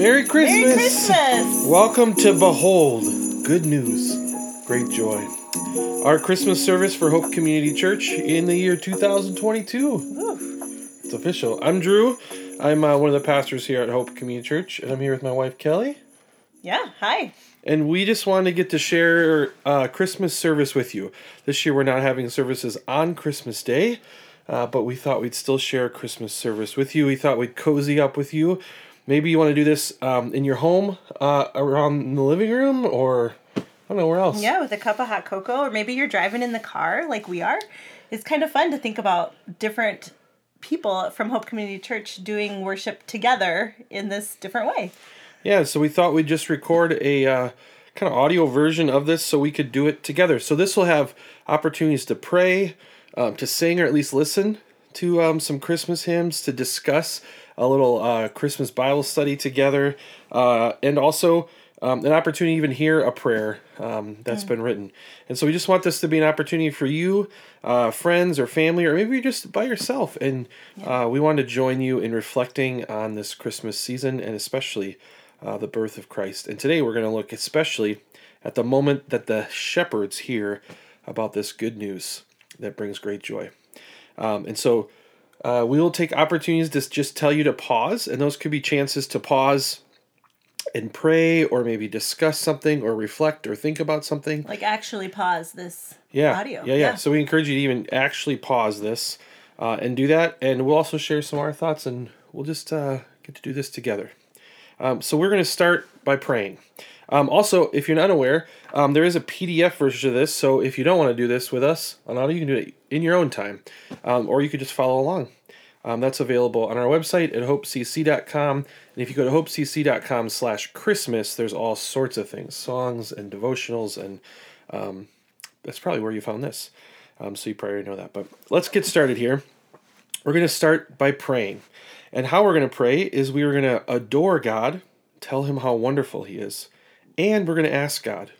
Merry Christmas! Merry Christmas! Welcome to Behold, good news, great joy. Our Christmas service for Hope Community Church in the year 2022. Ooh. It's official. I'm Drew. I'm uh, one of the pastors here at Hope Community Church, and I'm here with my wife Kelly. Yeah, hi. And we just wanted to get to share uh, Christmas service with you. This year we're not having services on Christmas Day, uh, but we thought we'd still share Christmas service with you. We thought we'd cozy up with you. Maybe you want to do this um, in your home, uh, around the living room, or I don't know where else. Yeah, with a cup of hot cocoa, or maybe you're driving in the car like we are. It's kind of fun to think about different people from Hope Community Church doing worship together in this different way. Yeah, so we thought we'd just record a uh, kind of audio version of this so we could do it together. So this will have opportunities to pray, um, to sing, or at least listen to um, some Christmas hymns, to discuss a little uh, Christmas Bible study together, uh, and also um, an opportunity to even hear a prayer um, that's been written. And so we just want this to be an opportunity for you, uh, friends or family, or maybe you're just by yourself. And uh, we want to join you in reflecting on this Christmas season and especially uh, the birth of Christ. And today we're going to look especially at the moment that the shepherds hear about this good news that brings great joy. Um, and so uh, we will take opportunities to just tell you to pause, and those could be chances to pause and pray, or maybe discuss something, or reflect, or think about something. Like actually pause this Yeah, audio. yeah, yeah. yeah. So we encourage you to even actually pause this uh, and do that, and we'll also share some of our thoughts, and we'll just uh, get to do this together. Um, so we're going to start by praying. Um, also, if you're not aware, um, there is a PDF version of this. So if you don't want to do this with us on audio, you can do it in your own time, um, or you could just follow along. Um, that's available on our website at hopecc.com. And if you go to hopecc.com slash Christmas, there's all sorts of things, songs and devotionals, and um, that's probably where you found this. So you probably know that. But let's get started here. We're going to start by praying. And how we're going to pray is we are going to adore God, tell Him how wonderful He is, and we're going to ask God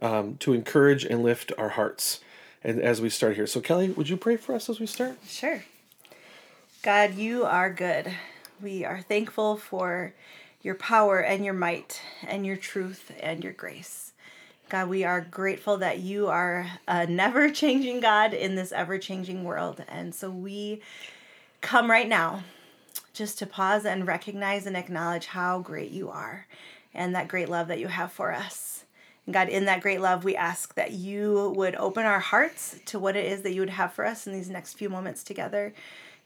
um, to encourage and lift our hearts. And as we start here, so Kelly, would you pray for us as we start? Sure. God, you are good. We are thankful for your power and your might and your truth and your grace. God, we are grateful that you are a never changing God in this ever changing world. And so we come right now just to pause and recognize and acknowledge how great you are and that great love that you have for us. And God, in that great love, we ask that you would open our hearts to what it is that you would have for us in these next few moments together.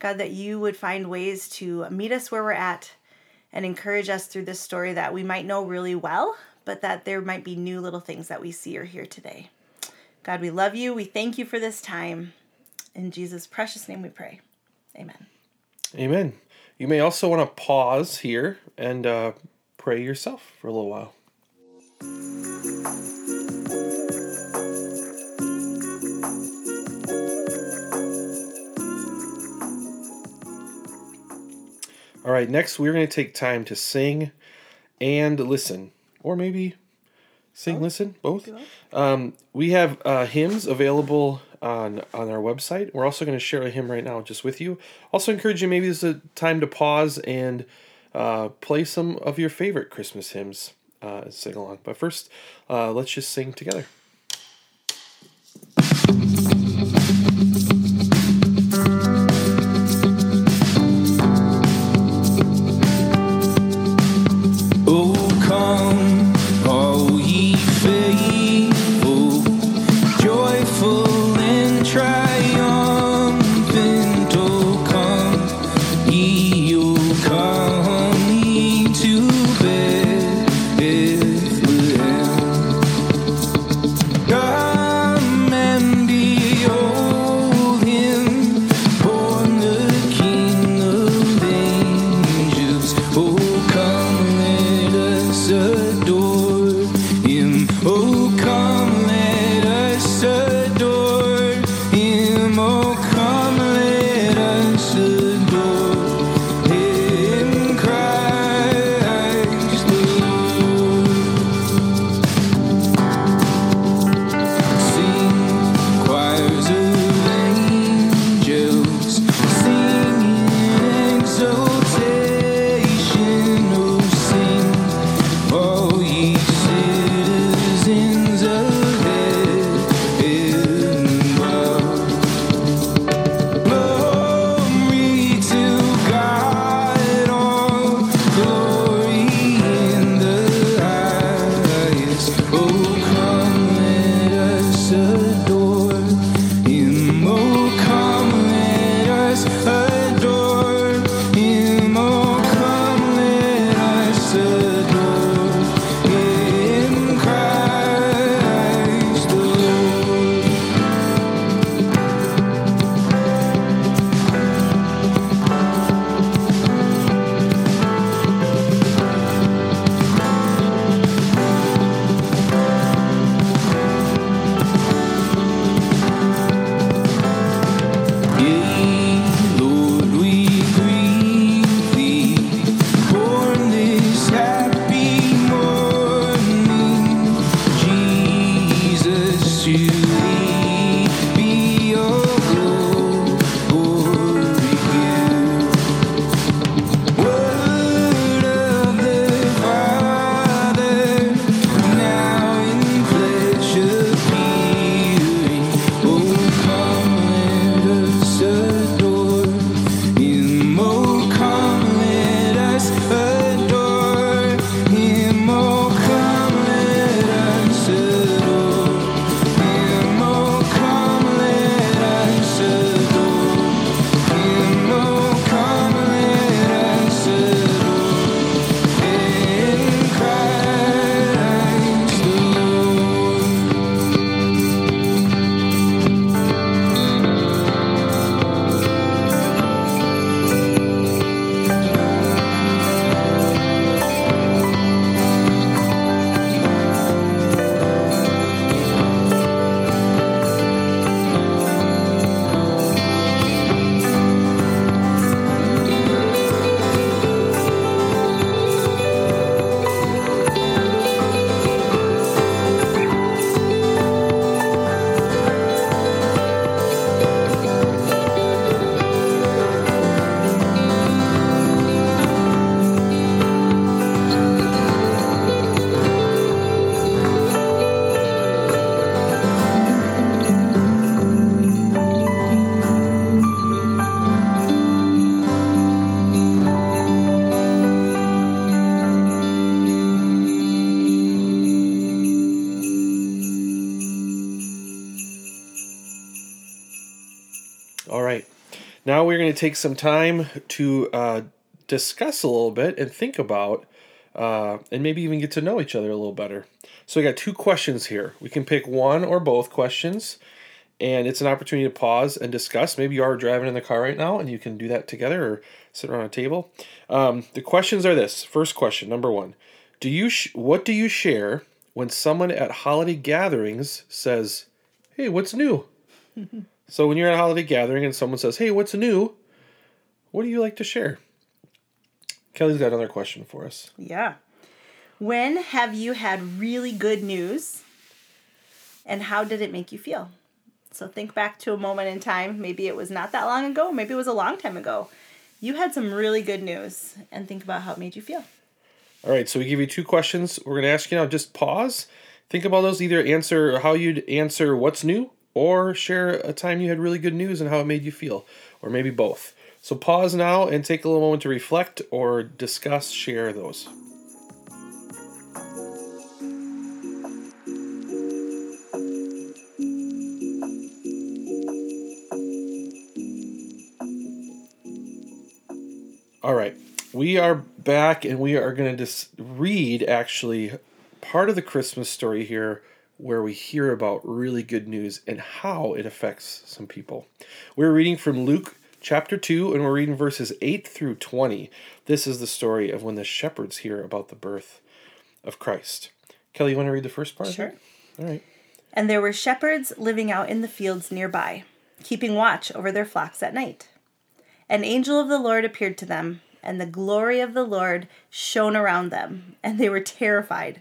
God, that you would find ways to meet us where we're at and encourage us through this story that we might know really well, but that there might be new little things that we see or hear today. God, we love you. We thank you for this time. In Jesus' precious name we pray. Amen. Amen. You may also want to pause here and uh, pray yourself for a little while. All right, next we're going to take time to sing and listen, or maybe sing, listen, both. Um, we have uh, hymns available on on our website. We're also going to share a hymn right now just with you. Also, encourage you maybe this is a time to pause and uh, play some of your favorite Christmas hymns uh, and sing along. But first, uh, let's just sing together. Now we're going to take some time to uh, discuss a little bit and think about, uh, and maybe even get to know each other a little better. So we got two questions here. We can pick one or both questions, and it's an opportunity to pause and discuss. Maybe you are driving in the car right now, and you can do that together or sit around a table. Um, the questions are this. First question, number one: Do you sh- what do you share when someone at holiday gatherings says, "Hey, what's new?" So when you're at a holiday gathering and someone says, "Hey, what's new?" What do you like to share? Kelly's got another question for us. Yeah. When have you had really good news and how did it make you feel? So think back to a moment in time. Maybe it was not that long ago, maybe it was a long time ago. You had some really good news and think about how it made you feel. All right, so we give you two questions. We're going to ask you now. Just pause, think about those. Either answer how you'd answer what's new, or share a time you had really good news and how it made you feel, or maybe both. So pause now and take a little moment to reflect or discuss, share those. All right, we are back and we are going to just read actually part of the Christmas story here where we hear about really good news and how it affects some people. We're reading from Luke chapter 2 and we're reading verses 8 through 20. This is the story of when the shepherds hear about the birth of Christ. Kelly, you want to read the first part? Sure. All right. And there were shepherds living out in the fields nearby, keeping watch over their flocks at night. An angel of the Lord appeared to them, and the glory of the Lord shone around them, and they were terrified.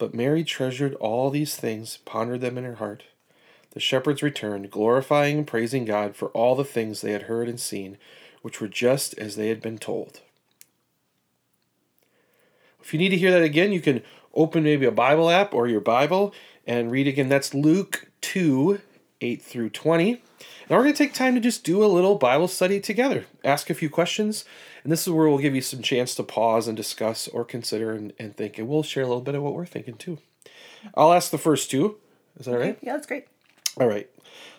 But Mary treasured all these things, pondered them in her heart. The shepherds returned, glorifying and praising God for all the things they had heard and seen, which were just as they had been told. If you need to hear that again, you can open maybe a Bible app or your Bible and read again. That's Luke 2 8 through 20. Now we're going to take time to just do a little Bible study together, ask a few questions, and this is where we'll give you some chance to pause and discuss or consider and, and think, and we'll share a little bit of what we're thinking too. I'll ask the first two. Is that right? Yeah, that's great. All right.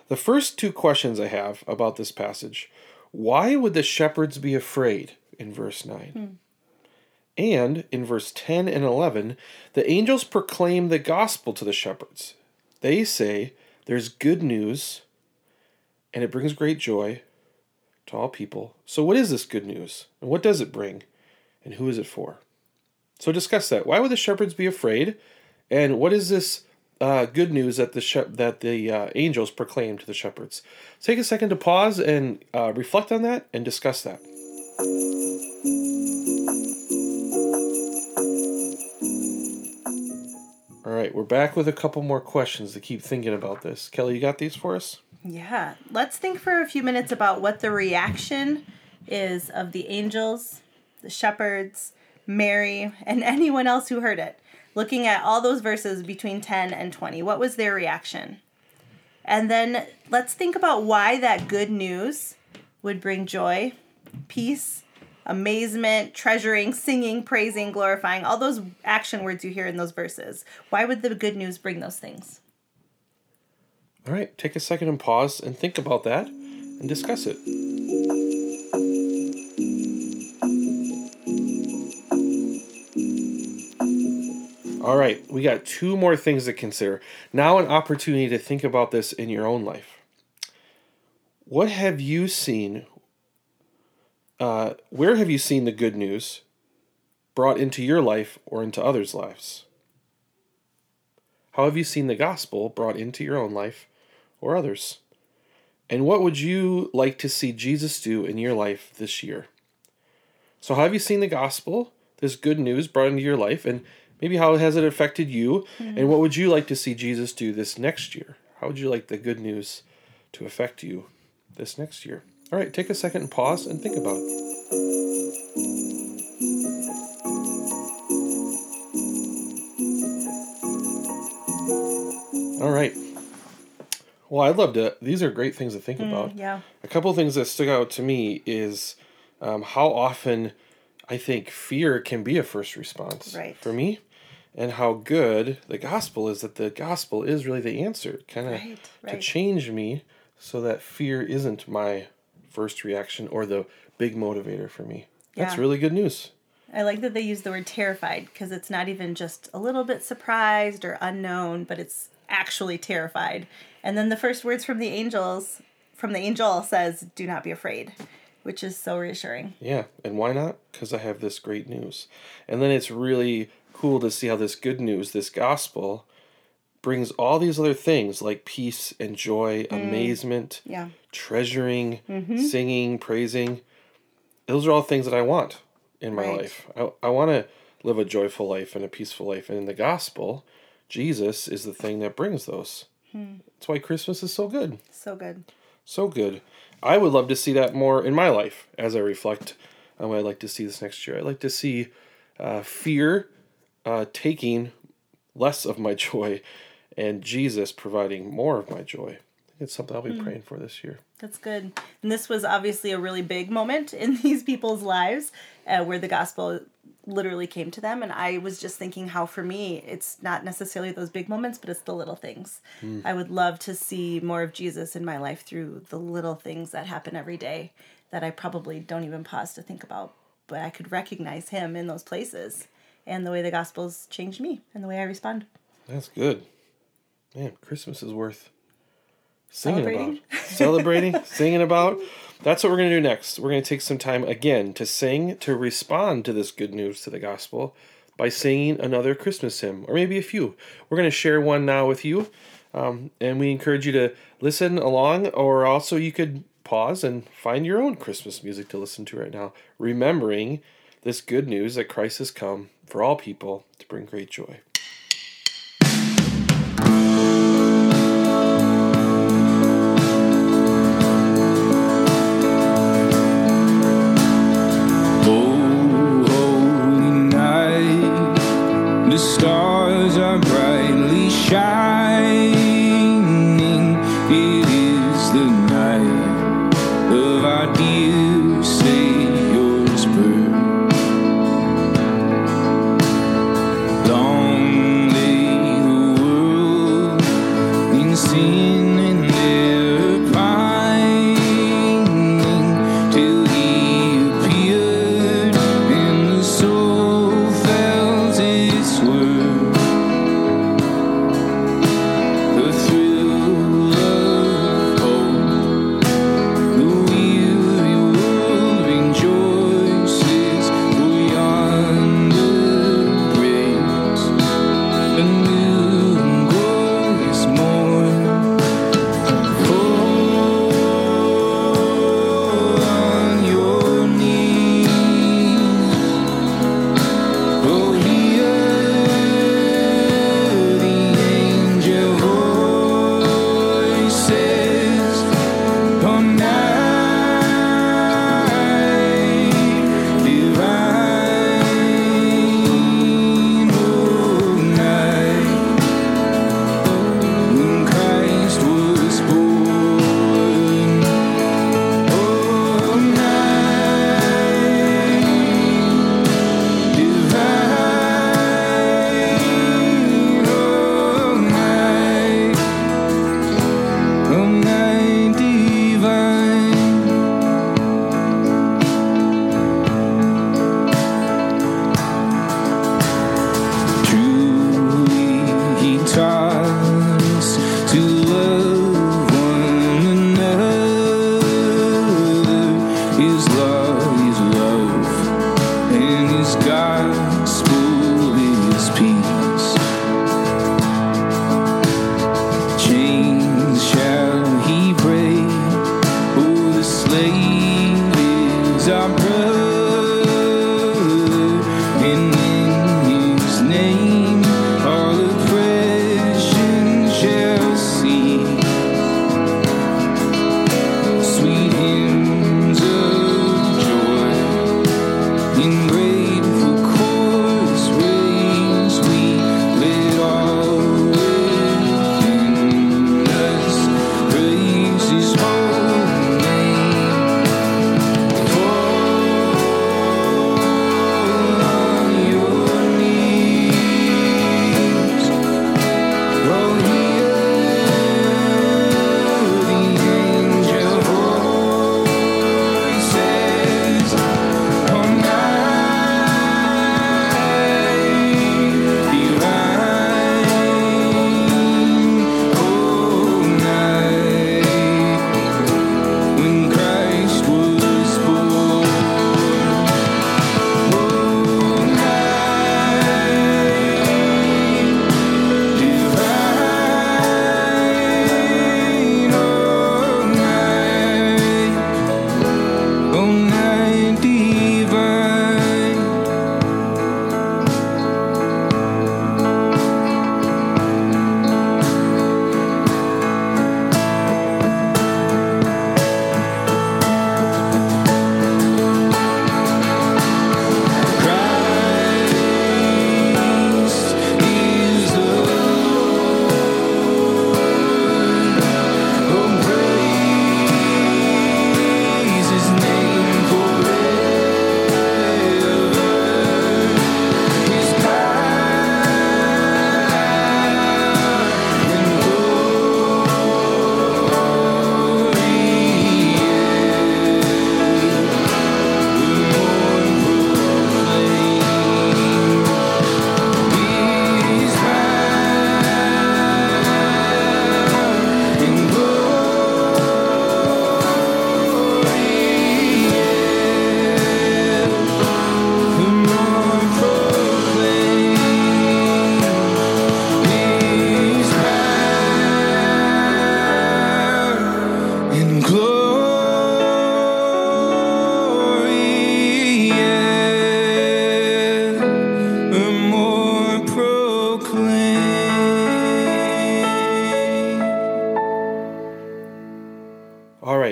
The first two questions I have about this passage why would the shepherds be afraid in verse 9? Hmm. And in verse 10 and 11, the angels proclaim the gospel to the shepherds. They say there's good news and it brings great joy to all people. So, what is this good news? And what does it bring? And who is it for? So, discuss that. Why would the shepherds be afraid? And what is this uh, good news that the shep- that the uh, angels proclaim to the shepherds? Take a second to pause and uh, reflect on that and discuss that. All right, we're back with a couple more questions to keep thinking about this. Kelly, you got these for us? Yeah. Let's think for a few minutes about what the reaction is of the angels, the shepherds, Mary, and anyone else who heard it. Looking at all those verses between 10 and 20, what was their reaction? And then let's think about why that good news would bring joy, peace, amazement, treasuring, singing, praising, glorifying, all those action words you hear in those verses. Why would the good news bring those things? All right, take a second and pause and think about that and discuss it. All right, we got two more things to consider. Now, an opportunity to think about this in your own life. What have you seen uh, where have you seen the good news brought into your life or into others' lives? How have you seen the gospel brought into your own life or others? And what would you like to see Jesus do in your life this year? So, have you seen the gospel, this good news brought into your life, and maybe how has it affected you? Mm-hmm. And what would you like to see Jesus do this next year? How would you like the good news to affect you this next year? All right, take a second and pause and think about it. All right. Well, I'd love to. These are great things to think about. Yeah. A couple of things that stuck out to me is um, how often I think fear can be a first response Right. for me, and how good the gospel is that the gospel is really the answer, kind of Right, to change me so that fear isn't my first reaction or the big motivator for me. Yeah. That's really good news. I like that they use the word terrified because it's not even just a little bit surprised or unknown, but it's actually terrified. And then the first words from the angels, from the angel says, "Do not be afraid," which is so reassuring. Yeah, and why not? Because I have this great news. And then it's really cool to see how this good news, this gospel, brings all these other things like peace and joy, mm. amazement, Yeah. treasuring, mm-hmm. singing, praising. Those are all things that I want in my Right. life. I, I want to live a joyful life and a peaceful life. And in the gospel, Jesus is the thing that brings those. That's why Christmas is so good. So good. So good. I would love to see that more in my life as I reflect on what I'd like to see this next year. I'd like to see uh, fear uh, taking less of my joy and Jesus providing more of my joy. It's something I'll be praying for this year. That's good. And this was obviously a really big moment in these people's lives uh, where the gospel literally came to them. And I was just thinking how, for me, it's not necessarily those big moments, but it's the little things. I would love to see more of Jesus in my life through the little things that happen every day that I probably don't even pause to think about. But I could recognize him in those places and the way the gospel's changed me and the way I respond. That's good. Man, Christmas is worth singing Celebrating. about. Celebrating, singing about. That's what we're going to do next. We're going to take some time again to sing, to respond to this good news to the gospel by singing another Christmas hymn, or maybe a few. We're going to share one now with you, um, and we encourage you to listen along, or also you could pause and find your own Christmas music to listen to right now, remembering this good news that Christ has come for all people to bring great joy.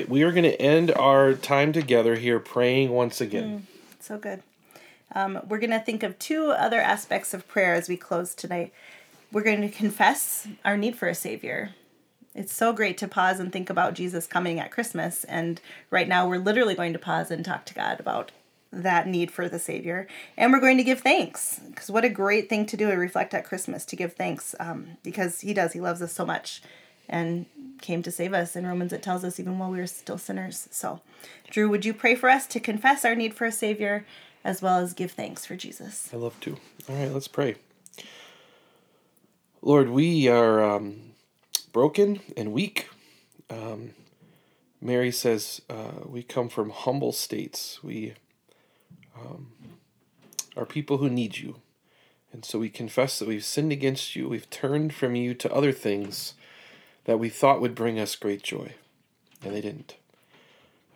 We're going to end our time together here praying once again. So good. Um, we're going to think of two other aspects of prayer as we close tonight. We're going to confess our need for a Savior. It's so great to pause and think about Jesus coming at Christmas. And right now, we're literally going to pause and talk to God about that need for the Savior. And we're going to give thanks because what a great thing to do and reflect at Christmas to give thanks um, because He does. He loves us so much and came to save us. In Romans, it tells us even while we were still sinners. So, Drew, would you pray for us to confess our need for a Savior as well as give thanks for Jesus? I love to. All right, let's pray. Lord, we are um, broken and weak. Um, Mary says uh, we come from humble states. We um, are people who need you. And so we confess that we've sinned against you. We've turned from you to other things that we thought would bring us great joy, and they didn't.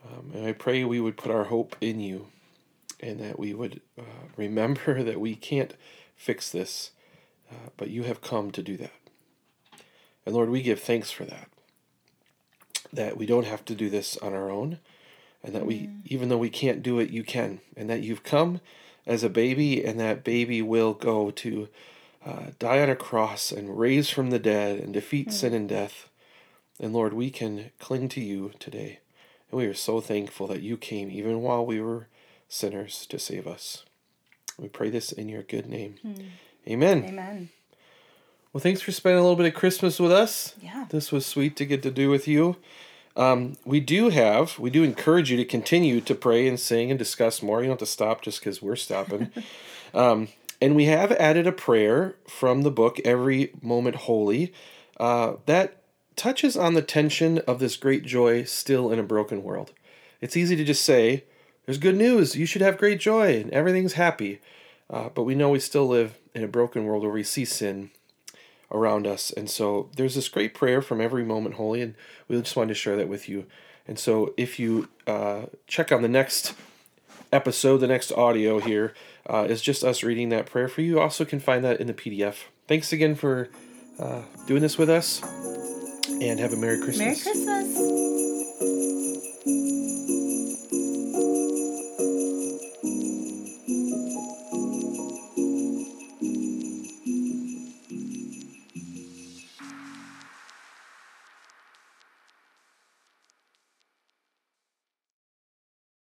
Um, and I pray we would put our hope in you and that we would uh, remember that we can't fix this, uh, but you have come to do that. And Lord, we give thanks for that. That we don't have to do this on our own, and that we, even though we can't do it, you can, and that you've come as a baby, and that baby will go to uh, die on a cross and raise from the dead and defeat sin and death. And Lord, we can cling to you today. And we are so thankful that you came even while we were sinners to save us. We pray this in your good name. Amen. Amen. Well, thanks for spending a little bit of Christmas with us. Yeah. This was sweet to get to do with you. Um, we do have, we do encourage you to continue to pray and sing and discuss more. You don't have to stop just because we're stopping. um, and we have added a prayer from the book Every Moment Holy uh, that touches on the tension of this great joy still in a broken world. It's easy to just say, there's good news, you should have great joy, and everything's happy. Uh, but we know we still live in a broken world where we see sin around us. And so there's this great prayer from Every Moment Holy, and we just wanted to share that with you. And so if you uh, check on the next episode, the next audio here uh, is just us reading that prayer for you. You also can find that in the PDF. Thanks again for uh, doing this with us, and have a Merry Christmas. Merry Christmas.